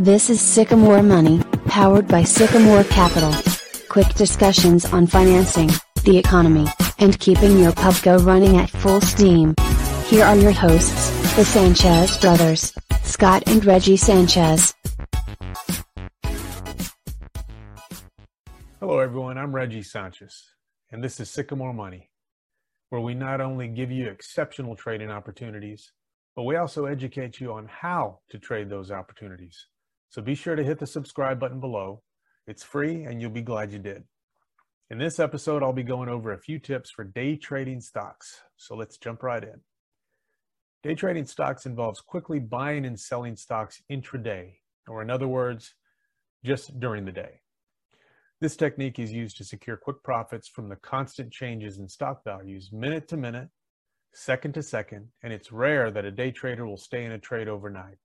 This is Sycamore Money, powered by Sycamore Capital. Quick discussions on financing, the economy, and keeping your pubco running at full steam. Here are your hosts, the Sanchez brothers, Scott and Reggie Sanchez. Hello, everyone. I'm Reggie Sanchez, and this is Sycamore Money, where we not only give you exceptional trading opportunities, but we also educate you on how to trade those opportunities. So be sure to hit the subscribe button below. It's free and you'll be glad you did. In this episode, I'll be going over a few tips for day trading stocks. So let's jump right in. Day trading stocks involves quickly buying and selling stocks intraday, or in other words, just during the day. This technique is used to secure quick profits from the constant changes in stock values minute to minute second to second, and it's rare that a day trader will stay in a trade overnight.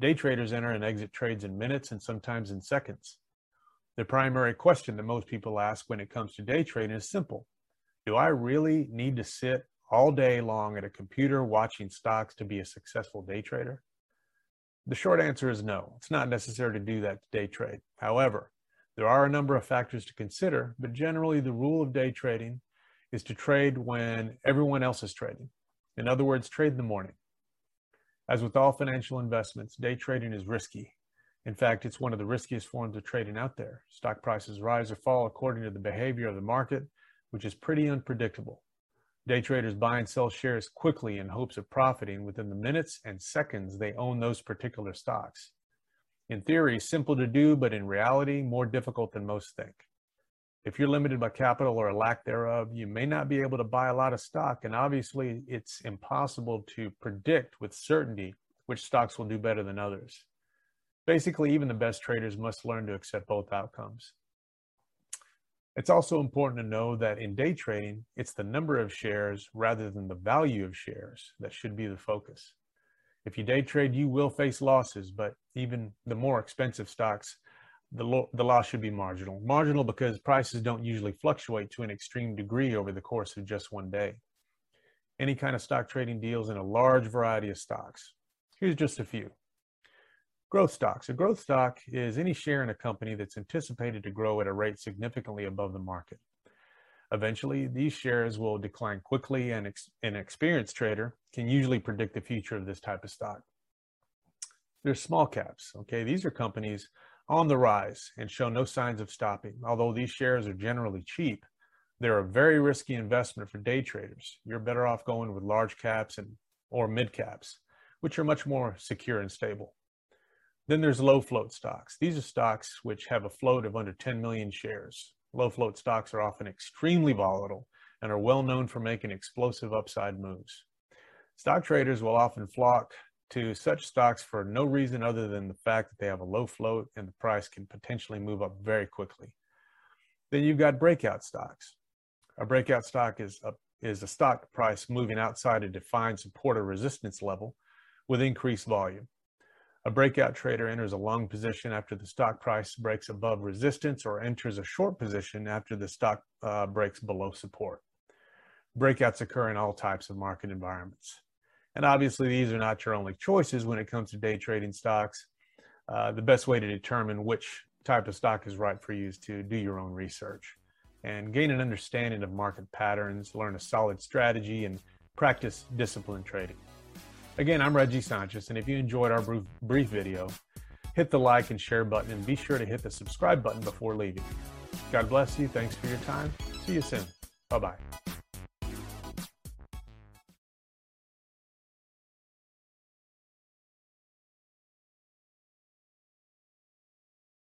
Day traders enter and exit trades in minutes and sometimes in seconds. The primary question that most people ask when it comes to day trading is simple Do I really need to sit all day long at a computer watching stocks to be a successful day trader? The short answer is no. It's not necessary to do that to day trade. However, there are a number of factors to consider, but generally the rule of day trading is to trade when everyone else is trading. In other words, trade in the morning. As with all financial investments, day trading is risky. In fact, it's one of the riskiest forms of trading out there. Stock prices rise or fall according to the behavior of the market, which is pretty unpredictable. Day traders buy and sell shares quickly in hopes of profiting within the minutes and seconds they own those particular stocks. In theory, simple to do, but in reality, more difficult than most think. If you're limited by capital or a lack thereof, you may not be able to buy a lot of stock. And obviously, it's impossible to predict with certainty which stocks will do better than others. Basically, even the best traders must learn to accept both outcomes. It's also important to know that in day trading, it's the number of shares rather than the value of shares that should be the focus. If you day trade, you will face losses, but even the more expensive stocks the, the loss should be marginal. Marginal because prices don't usually fluctuate to an extreme degree over the course of just one day. Any kind of stock trading deals in a large variety of stocks. Here's just a few. Growth stocks. A growth stock is any share in a company that's anticipated to grow at a rate significantly above the market. Eventually, these shares will decline quickly, and ex- an experienced trader can usually predict the future of this type of stock. There's small caps. Okay, these are companies on the rise and show no signs of stopping. Although these shares are generally cheap, they're a very risky investment for day traders. You're better off going with large caps and or mid caps, which are much more secure and stable. Then there's low float stocks. These are stocks which have a float of under 10 million shares. Low float stocks are often extremely volatile and are well known for making explosive upside moves. Stock traders will often flock to such stocks for no reason other than the fact that they have a low float and the price can potentially move up very quickly. Then you've got breakout stocks. A breakout stock is a, is a stock price moving outside a defined support or resistance level with increased volume. A breakout trader enters a long position after the stock price breaks above resistance or enters a short position after the stock uh, breaks below support. Breakouts occur in all types of market environments. And obviously, these are not your only choices when it comes to day trading stocks. Uh, the best way to determine which type of stock is right for you is to do your own research and gain an understanding of market patterns, learn a solid strategy, and practice disciplined trading. Again, I'm Reggie Sanchez, and if you enjoyed our brief video, hit the like and share button and be sure to hit the subscribe button before leaving. God bless you. Thanks for your time. See you soon. Bye bye.